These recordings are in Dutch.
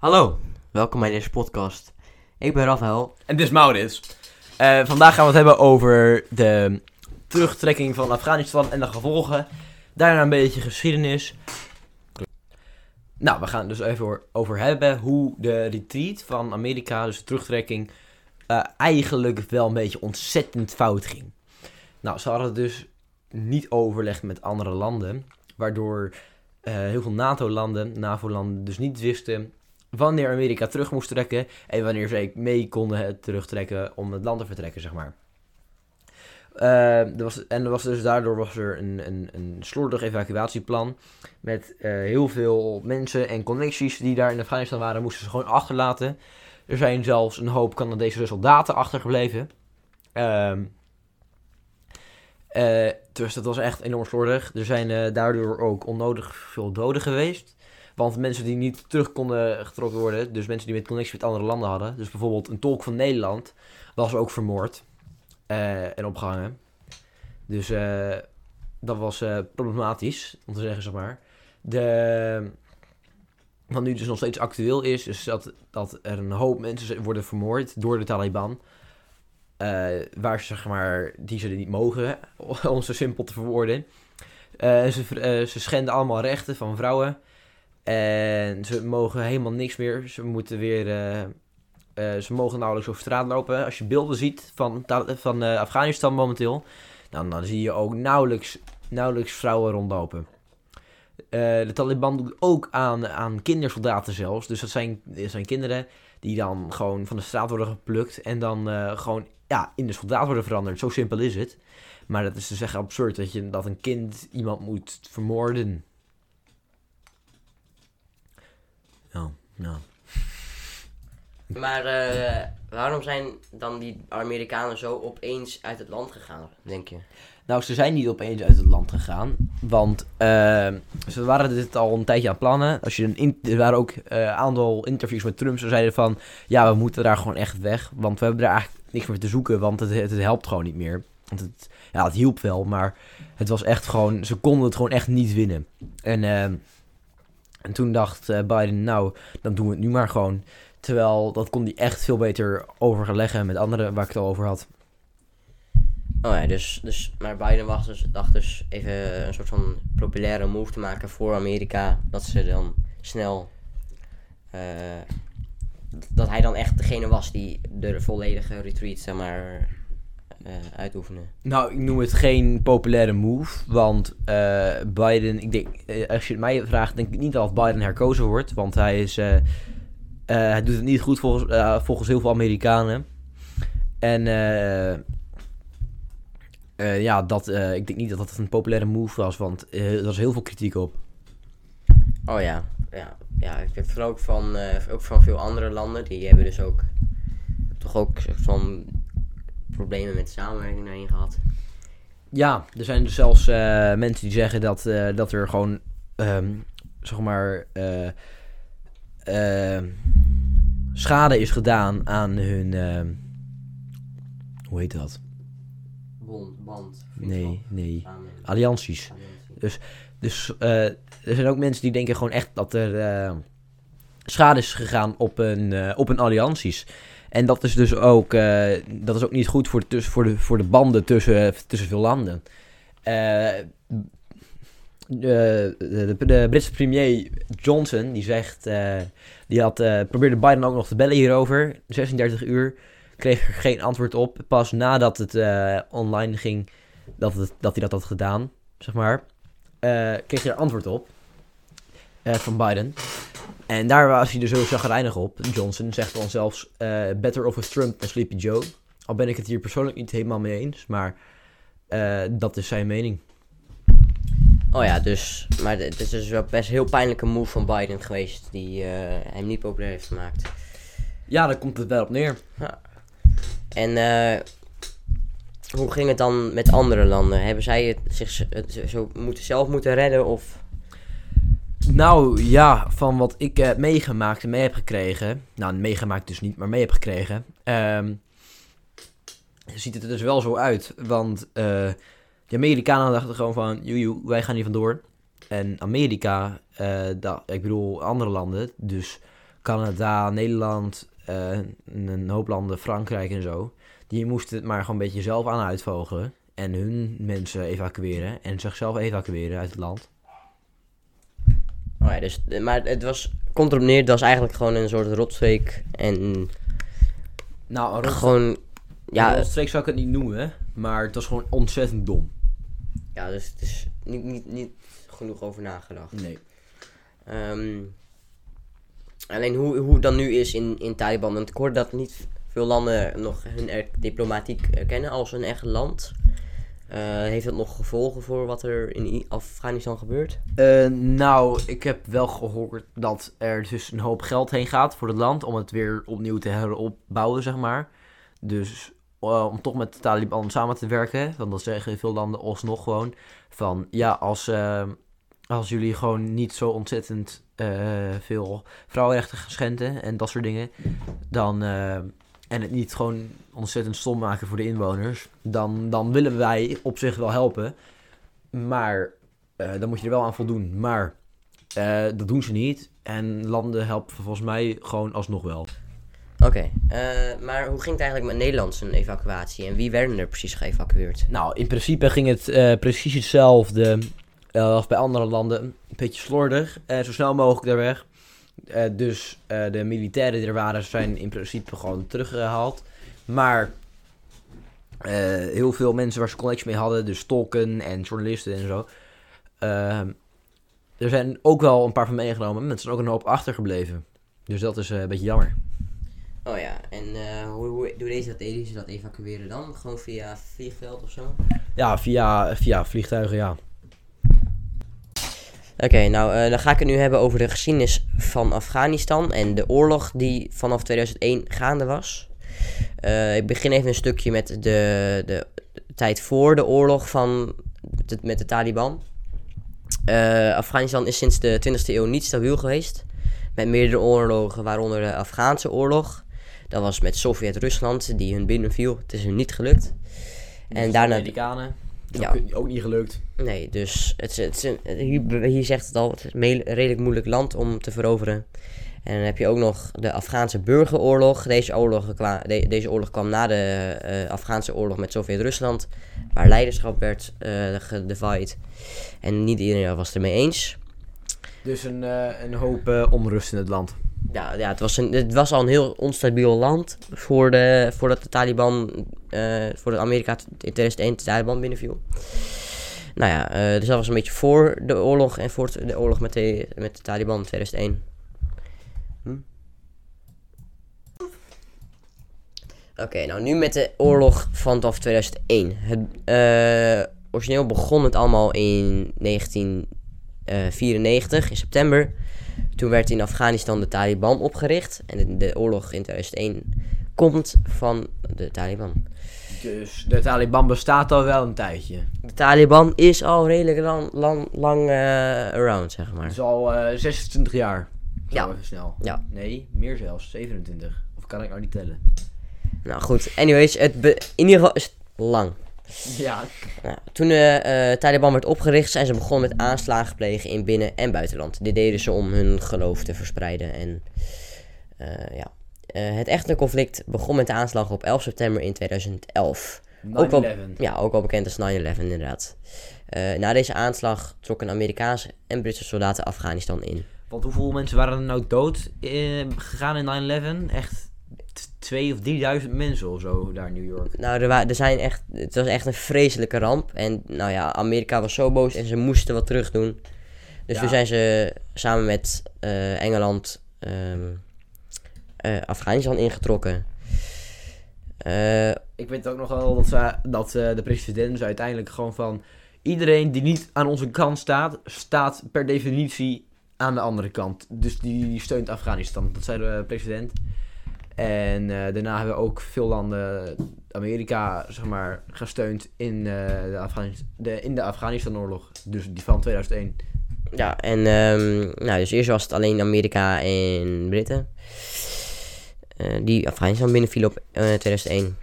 Hallo, welkom bij deze podcast. Ik ben Rafael. En dit is Maurits. Eh, vandaag gaan we het hebben over de terugtrekking van Afghanistan en de gevolgen. Daarna een beetje geschiedenis. Nou, we gaan het dus even over- hebben hoe de retreat van Amerika, dus de terugtrekking, eh, eigenlijk wel een beetje ontzettend fout ging. Nou, ze hadden dus niet overlegd met andere landen, waardoor eh, heel veel NATO-landen, NAVO-landen dus niet wisten wanneer Amerika terug moest trekken en wanneer ze mee konden terugtrekken om het land te vertrekken, zeg maar. Eh, er was, en er was dus daardoor was er een, een, een slordig evacuatieplan. Met eh, heel veel mensen en connecties die daar in Afghanistan waren, moesten ze gewoon achterlaten. Er zijn zelfs een hoop Canadese soldaten achtergebleven. Ehm eh, dus dat was echt enorm slordig. Er zijn eh, daardoor ook onnodig veel doden geweest. Want mensen die niet terug konden getrokken worden, dus mensen die met connectie met andere landen hadden, dus bijvoorbeeld een tolk van Nederland, was ook vermoord eh, en opgehangen. Dus eh, dat was eh, problematisch, om te zeggen, zeg maar. De, wat nu dus nog steeds actueel is, is dat, dat er een hoop mensen worden vermoord door de Taliban. waar ze, zeg maar, die ze niet mogen, om zo simpel te verwoorden. Ze, ze schenden allemaal rechten van vrouwen. En ze mogen helemaal niks meer. Ze moeten weer. eh, eh, ze mogen nauwelijks over straat lopen. Als je beelden ziet van, van eh, Afghanistan momenteel. Dan, dan zie je ook nauwelijks, nauwelijks vrouwen rondlopen. Eh, de Taliban doet ook aan, aan kindersoldaten zelfs. Dus dat zijn, zijn kinderen die dan gewoon van de straat worden geplukt. En dan gewoon ja, in de soldaat worden veranderd. Zo simpel is het. Maar dat is dus echt absurd dat, je, dat een kind iemand moet vermoorden. Ja. Maar eh, waarom zijn dan die Amerikanen zo opeens uit het land gegaan, denk je? Nou, ze zijn niet opeens uit het land gegaan. Want eh, ze waren dit al een tijdje aan het plannen. Als je een in- er waren ook eh, een aantal interviews met Trump. Ze zeiden van, ja, we moeten daar gewoon echt weg. Want we hebben er eigenlijk niks meer te zoeken. Want het, het, helpt gewoon niet meer. Want het, ja, het hielp wel. Maar het was echt gewoon, ze konden het gewoon echt niet winnen. En, en toen dacht eh, Biden, nou, dan doen we het nu maar gewoon. Terwijl, dat kon hij echt veel beter overleggen met anderen waar ik het over had. Oh ja, dus, dus maar Biden dus, dacht dus even een soort van populaire move te maken voor Amerika. Dat ze dan snel. eh, dat hij dan echt degene was die de volledige retreat, zeg maar, eh uitoefende. Nou, ik noem het geen populaire move. Want eh, Biden, ik denk, eh, als je het mij vraagt, denk ik niet dat Biden herkozen wordt. Want hij is. hij doet het niet goed volgens, volgens heel veel Amerikanen. En ja, dat, ik denk niet dat dat een populaire move was. Want er was heel veel kritiek op. Oh ja, ja, ja ik heb vooral ook van, ook van veel andere landen. Die hebben dus ook toch ook van problemen met samenwerking daarin gehad. Ja, er zijn dus zelfs eh, mensen die zeggen dat, eh, dat er gewoon, ehm, zeg maar, eh, ehm, schade is gedaan aan hun, ehm, hoe heet dat? Bond, band, Nee, nee, allianties. Dus eh, er zijn ook mensen die denken gewoon echt dat er schade is gegaan op een, op een allianties. En dat is dus ook, eh, dat is ook niet goed voor, tuss- voor, de, voor de banden tussen, tussen veel landen. Eh, de, de, Britse premier Johnson, die zegt, eh, die had, eh, probeerde Biden ook nog te bellen hierover. 36 uur, kreeg er geen antwoord op. Pas nadat het eh, online ging, dat, dat hij dat had gedaan, zeg maar, eh, kreeg hij er antwoord op eh, van Biden. En daar was hij dus heel chagrijnig op. Johnson zegt dan zelfs eh, better off with Trump dan Sleepy Joe. Al ben ik het hier persoonlijk niet helemaal mee eens, maar eh, dat is zijn mening. Oh ja, dus, maar het is dus wel best een heel pijnlijke move van Biden geweest die eh, hem niet populair heeft gemaakt. Ja, daar komt het wel op neer. En hoe ging het dan met andere landen? Hebben zij het zich het zo moeten, zelf moeten redden of... Nou ja, van wat ik heb meegemaakt en mee heb gekregen. Nou, meegemaakt dus niet, maar mee heb gekregen. ehm, ziet het er dus wel zo uit. Want eh, de Amerikanen dachten gewoon van, joejoe, wij gaan hier vandoor. En Amerika, eh, ik bedoel andere landen, dus Canada, Nederland, eh, een hoop landen, Frankrijk en zo. Die moesten het maar gewoon een beetje zelf aan uitvogelen. En hun mensen evacueren en zichzelf evacueren uit het land. Oh ja, dus, maar het was, komt erop neer, dat was eigenlijk gewoon een soort rotstreek. En Nou, een rot- gewoon, een ja, rotstreek zou ik het niet noemen, maar het was gewoon ontzettend dom. ja, dus het is niet, niet, niet genoeg over nagedacht. Nee. Ehm, alleen hoe, hoe het dan nu is in, in Taliban. Want ik hoorde dat niet veel landen nog hun er, diplomatiek erkennen als een echt land. Eh, heeft dat nog gevolgen voor wat er in Afghanistan gebeurt? Eh, nou, ik heb wel gehoord dat er dus een hoop geld heen gaat voor het land om het weer opnieuw te heropbouwen, zeg maar. Dus eh, om toch met de Taliban samen te werken, want dat zeggen veel landen alsnog gewoon van ja, als, als jullie gewoon niet zo ontzettend veel vrouwenrechten schenden en dat soort dingen, dan en het niet gewoon ontzettend stom maken voor de inwoners, dan, dan willen wij op zich wel helpen. Maar eh, dan moet je er wel aan voldoen. Maar eh, dat doen ze niet. En landen helpen volgens mij gewoon alsnog wel. Oké, eh, maar hoe ging het eigenlijk met Nederland zijn evacuatie? En wie werden er precies geëvacueerd? Nou, in principe ging het precies hetzelfde als bij andere landen. Een beetje slordig. zo snel mogelijk daar weg. Eh, dus eh, de militairen die er waren zijn in principe gewoon teruggehaald. Maar eh, heel veel mensen waar ze connectie mee hadden, dus tolken en journalisten en zo. eh, er zijn ook wel een paar van meegenomen, maar er zijn ook een hoop achtergebleven. Dus dat is een beetje jammer. Oh ja, en hoe, hoe hoe deze dat, deden ze dat evacueren dan? Gewoon via vliegveld of zo? Ja, via, via vliegtuigen, ja. Oké, nou eh, dan ga ik het nu hebben over de geschiedenis van Afghanistan en de oorlog die vanaf 2001 gaande was. Eh, ik begin even een stukje met de, de, de tijd voor de oorlog van, de- met de Taliban. Eh, Afghanistan is sinds de 20e eeuw niet stabiel geweest. Met meerdere oorlogen, waaronder de Afghaanse oorlog. Dat was met Sovjet-Rusland, die hun binnenviel. Het is hun niet gelukt. En daarna Amerikanen. Ja. Ook, ook niet gelukt. Nee, dus het is, het hier, hier zegt het al, het is een redelijk moeilijk land om te veroveren. En dan heb je ook nog de Afghaanse burgeroorlog. Deze oorlog, de- deze oorlog kwam na de eh, Afghaanse oorlog met Sovjet-Rusland, waar leiderschap werd eh gedivide. En niet iedereen was het ermee eens. Dus een, eh, een hoop onrust in het land. Ja, ja het, was een, het was al een heel onstabiel land voor de, voordat de Taliban, eh voordat Amerika in 2001 de Taliban binnenviel. Nou ja, eh, dus dat was een beetje voor de oorlog en voor de oorlog met de, met de Taliban in 2001. Hm? Oké, nou nu met de oorlog vanaf 2001. Het, eh, origineel begon het allemaal in 1994, in september. Toen werd in Afghanistan de Taliban opgericht. En de, de oorlog in 2001 komt van de Taliban. Dus de Taliban bestaat al wel een tijdje. De Taliban is al redelijk lang, lang, lang eh, around, zeg maar. Het is al eh 26 jaar. Zo Ja. even snel. Ja. Nee, meer zelfs. 27. Of kan ik nou niet tellen? Nou goed, anyways, het be- in ieder geval is het lang. Ja. Nou, toen de eh, Taliban werd opgericht, zijn ze begonnen met aanslagen plegen in binnen- en buitenland. Dit deden ze om hun geloof te verspreiden. En eh, ja. Eh, het echte conflict begon met de aanslag op 11 september in 2011. Ook wel- 9-11. Ja, ook wel bekend als 9-11 inderdaad. Eh, na deze aanslag trokken Amerikaanse en Britse soldaten Afghanistan in. Want hoeveel mensen waren er nou dood eh, gegaan in 9-11? Echt twee of drieduizend mensen of zo daar in New York. Nou, er, er zijn echt, het was echt een vreselijke ramp. En nou ja, Amerika was zo boos en ze moesten wat terug doen. Dus Ja. toen zijn ze samen met eh, Engeland ehm, eh, Afghanistan ingetrokken. Eh, Ik weet ook nog wel dat, ze, dat de president zei uiteindelijk gewoon van... Iedereen die niet aan onze kant staat, staat per definitie aan de andere kant. Dus die, die steunt Afghanistan. Dat zei de president. En eh, daarna hebben ook veel landen Amerika, zeg maar, gesteund in, eh, de, Afghanis- de, in de Afghanistan-oorlog. Dus die van 2001. ja, en ehm, nou, dus eerst was het alleen Amerika en Britten. eh, die Afghanistan binnenvielen op eh, 2001.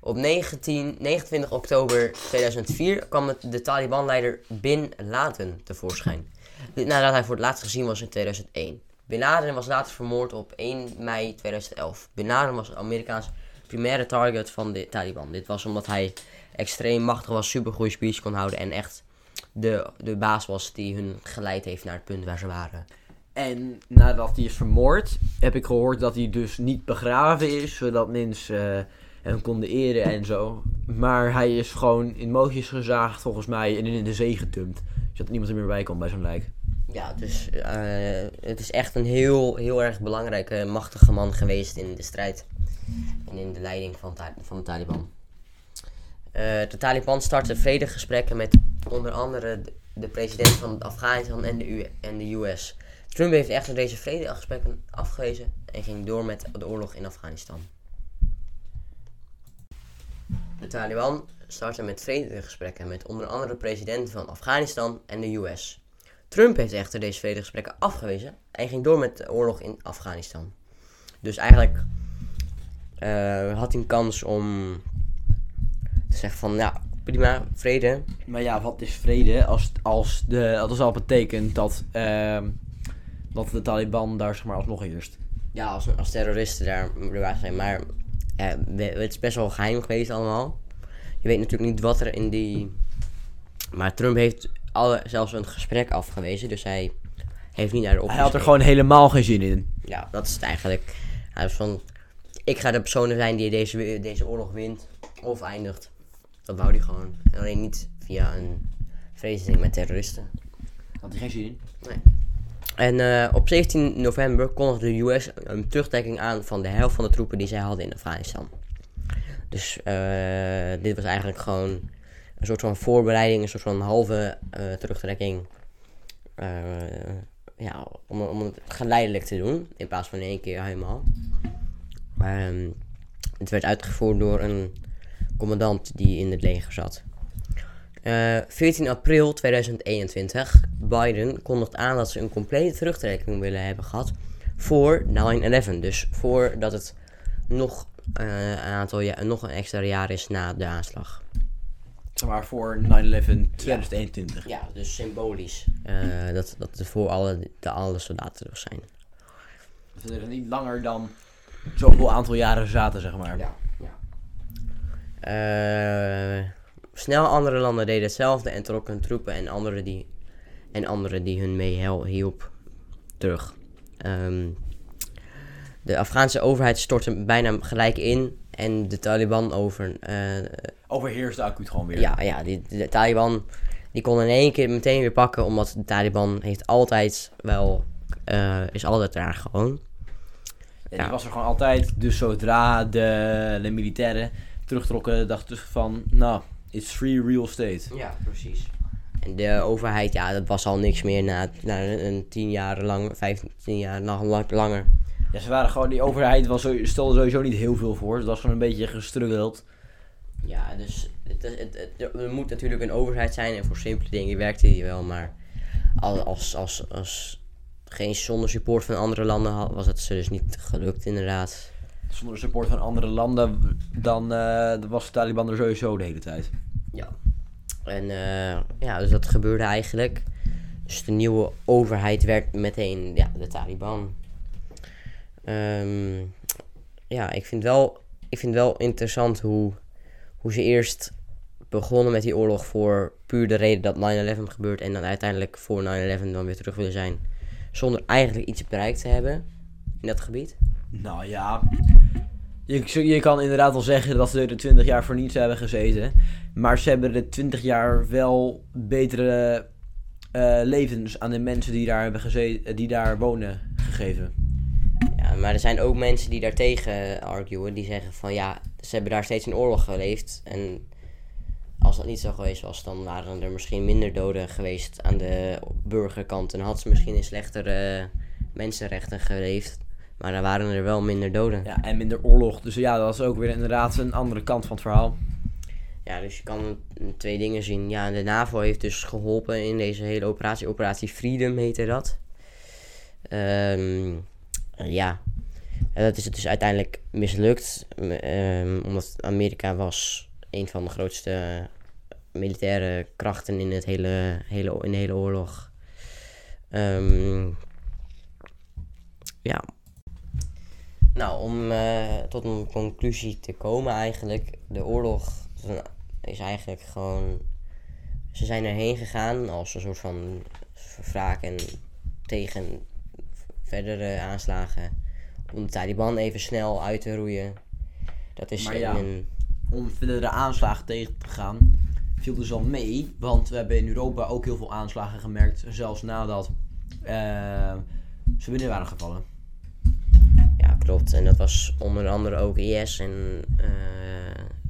Op 19, 29 oktober 2004 kwam de Taliban-leider Bin Laden tevoorschijn. Nadat hij voor het laatst gezien was in 2001. Bin Laden was later vermoord op 1 mei 2011. Bin Laden was Amerikaans primaire target van de Taliban. Dit was omdat hij extreem machtig was, supergoeie speech kon houden en echt de, de baas was die hun geleid heeft naar het punt waar ze waren. En nadat hij is vermoord, heb ik gehoord dat hij dus niet begraven is, zodat mensen eh, hem konden eren en zo. Maar hij is gewoon in mootjes gezaagd, volgens mij, en in de zee getumpt. Zodat niemand er meer bij komt bij zo'n lijk. Ja, dus het is echt een heel, heel erg belangrijke, machtige man geweest in de strijd en in de leiding van, van de Taliban. Eh, de Taliban startte vredegesprekken met onder andere de, de president van Afghanistan en de, en de US. Trump heeft echter deze vredegesprekken afgewezen en ging door met de oorlog in Afghanistan. De Taliban startte met vredegesprekken met onder andere de president van Afghanistan en de US. Trump heeft echter deze vredegesprekken afgewezen en ging door met de oorlog in Afghanistan. Dus eigenlijk eh, had hij een kans om te zeggen van, ja, prima, vrede. Maar ja, wat is vrede als, als de, dat al betekent dat, ehm, dat de Taliban daar zeg maar alsnog heerst? Ja, als, als terroristen daar erbij zijn, maar het is best wel geheim geweest allemaal. Je weet natuurlijk niet wat er in die... Maar Trump heeft alle, zelfs een gesprek afgewezen, dus hij heeft niet naar de Hij opties had er gewoon helemaal geen zin in. Ja, dat is het eigenlijk. Hij was van, ik ga de persoon zijn die deze, deze oorlog wint of eindigt. Dat wou hij gewoon. En alleen niet via een vredesding met terroristen. Had hij geen zin in. En eh, op 17 november kondigde de US een terugtrekking aan van de helft van de troepen die zij hadden in Afghanistan. Dus eh, dit was eigenlijk gewoon een soort van voorbereiding, een soort van halve eh, terugtrekking. Eh, ja, om, om het geleidelijk te doen, in plaats van in één keer helemaal. Ehm, het werd uitgevoerd door een commandant die in het leger zat. Eh, 14 april 2021. Biden kondigt aan dat ze een complete terugtrekking willen hebben gehad voor 9-11. Dus voordat het nog, eh, een aantal nog een extra jaar is na de aanslag. Zeg maar voor 9-11 2021. Ja, dus symbolisch. eh, dat, dat het voor alle, de, alle soldaten terug zijn. Dat we er niet langer dan zoveel aantal jaren zaten, zeg maar. Ja, Eh, snel andere landen deden hetzelfde en trokken hun troepen en anderen die, en anderen die hun mee hielp terug. Ehm, de Afghaanse overheid stortte bijna gelijk in en de Taliban over. eh, Overheerste acuut gewoon weer. ja, ja die, de Taliban die kon in één keer meteen weer pakken, omdat de Taliban heeft altijd wel, eh, is altijd daar gewoon. En Ja. die was er gewoon altijd. Dus zodra de, de militairen terugtrokken, dachten ze van, nou, it's free real estate. Ja, precies. En de overheid, ja, dat was al niks meer na, na een tien jaar lang, vijftien jaar nog lang, langer. Ja, ze waren gewoon, die overheid was, stelde sowieso niet heel veel voor. Het was gewoon een beetje gestruggeld. Ja, dus het, het, het- er moet natuurlijk een overheid zijn en voor simpele dingen werkte die wel, maar als, als, als, als geen zonder support van andere landen had, was het ze dus niet gelukt inderdaad. Zonder support van andere landen, dan eh, was de Taliban er sowieso de hele tijd. Ja. En eh, ja, dus dat gebeurde eigenlijk. Dus de nieuwe overheid werd meteen ja, de Taliban. Ehm, ja, ik vind wel, ik vind wel interessant hoe, hoe ze eerst begonnen met die oorlog voor puur de reden dat 9-11 gebeurt en dan uiteindelijk voor 9-11 dan weer terug willen zijn. Zonder eigenlijk iets bereikt te hebben in dat gebied. Nou ja, je, je kan inderdaad wel zeggen dat ze er 20 jaar voor niets hebben gezeten. Maar ze hebben de 20 jaar wel betere eh, levens aan de mensen die daar, hebben gezeten, die daar wonen gegeven. Ja, maar er zijn ook mensen die daartegen arguen. Die zeggen van ja, ze hebben daar steeds in oorlog geleefd. En als dat niet zo geweest was, dan waren er misschien minder doden geweest aan de burgerkant. En had ze misschien in slechtere mensenrechten geleefd. Maar dan waren er wel minder doden. Ja, Ja, en minder oorlog. Dus ja, dat is ook weer inderdaad een andere kant van het verhaal. dus je kan twee dingen zien. Ja, de NAVO heeft dus geholpen in deze hele operatie. Operatie Freedom heette dat. Ehm, ja, En dat is het dus uiteindelijk mislukt. ehm, omdat Amerika was een van de grootste militaire krachten in, het hele, hele, in de hele oorlog. Ehm, ja. Nou, om eh, tot een conclusie te komen eigenlijk. De oorlog is eigenlijk gewoon... Ze zijn erheen gegaan als een soort van wraak en tegen verdere aanslagen. Om de Taliban even snel uit te roeien. Dat is Maar ja. een... Om verdere aanslagen tegen te gaan, viel dus al mee. Want we hebben in Europa ook heel veel aanslagen gemerkt. Zelfs nadat eh, ze binnen waren gevallen. Ja, klopt. En dat was onder andere ook IS. En, eh,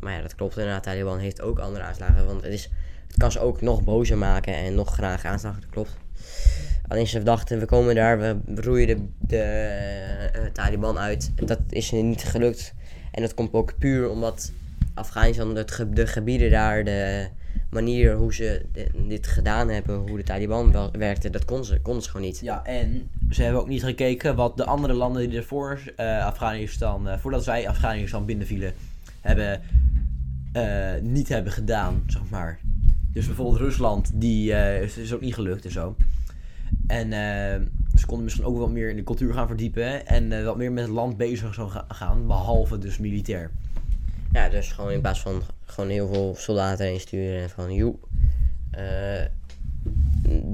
maar ja, dat klopt inderdaad. Taliban heeft ook andere aanslagen. Want het, is, het kan ze ook nog bozer maken en nog graag aanslagen. Dat klopt. Alleen ze dachten, we komen daar, we roeien de, de eh, Taliban uit. En dat is niet gelukt. En dat komt ook puur omdat Afghanistan, het de gebieden daar, de manier hoe ze dit gedaan hebben, hoe de Taliban werkte, dat kon ze, gewoon niet. Ja, en ze hebben ook niet gekeken wat de andere landen die ervoor eh, Afghanistan, eh, voordat zij Afghanistan binnenvielen, hebben, niet hebben gedaan, zeg maar. Dus bijvoorbeeld Rusland, die is ook niet gelukt en zo. En eh, ze konden misschien ook wat meer in de cultuur gaan verdiepen en eh, wat meer met het land bezig zou ga- gaan, behalve dus militair. Ja, dus gewoon in plaats van gewoon heel veel soldaten heen sturen en van joe, eh,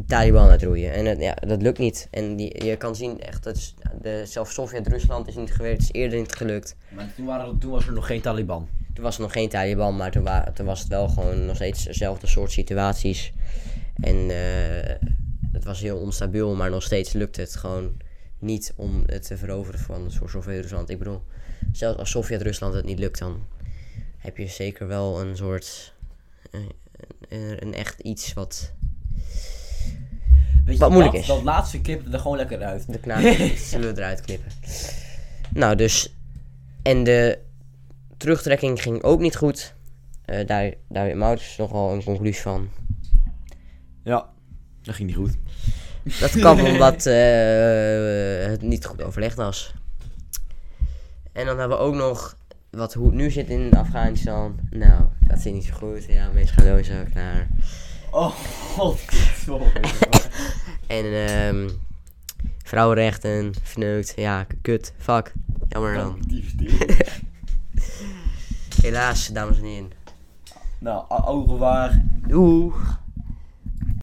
Taliban uitroeien. En het, ja, dat lukt niet. En die, je kan zien echt, dat is, de, zelfs Sovjet-Rusland is niet gewerkt, is eerder niet gelukt. Maar toen, waren, toen was er nog geen Taliban. Toen was er nog geen Taliban, maar toen, wa- toen was het wel gewoon nog steeds dezelfde soort situaties. En het was heel onstabiel, maar nog steeds lukt het gewoon niet om het te veroveren van zo- Sovjet-Rusland. Ik bedoel, zelfs als Sovjet-Rusland het niet lukt, dan heb je zeker wel een soort. eh, een, een echt iets wat. Weet Wat moeilijk dat, is. Dat laatste knippen er gewoon lekker uit. De knaak zullen we eruit knippen. Nou, dus. En de terugtrekking ging ook niet goed. Eh, daar, daar weet Maurits nogal een conclusie van. Ja, dat ging niet goed. Dat kwam omdat eh, het niet goed overlegd was. En dan hebben we ook nog wat, hoe het nu zit in Afghanistan. Nou, dat zit niet zo goed. Ja, mensen gaan sowieso naar. Oh, god. En ehm vrouwenrechten, verneukt. Ja, kut, fuck. Jammer dan. Helaas, dames en heren. Nou, ogen waar. Doeg.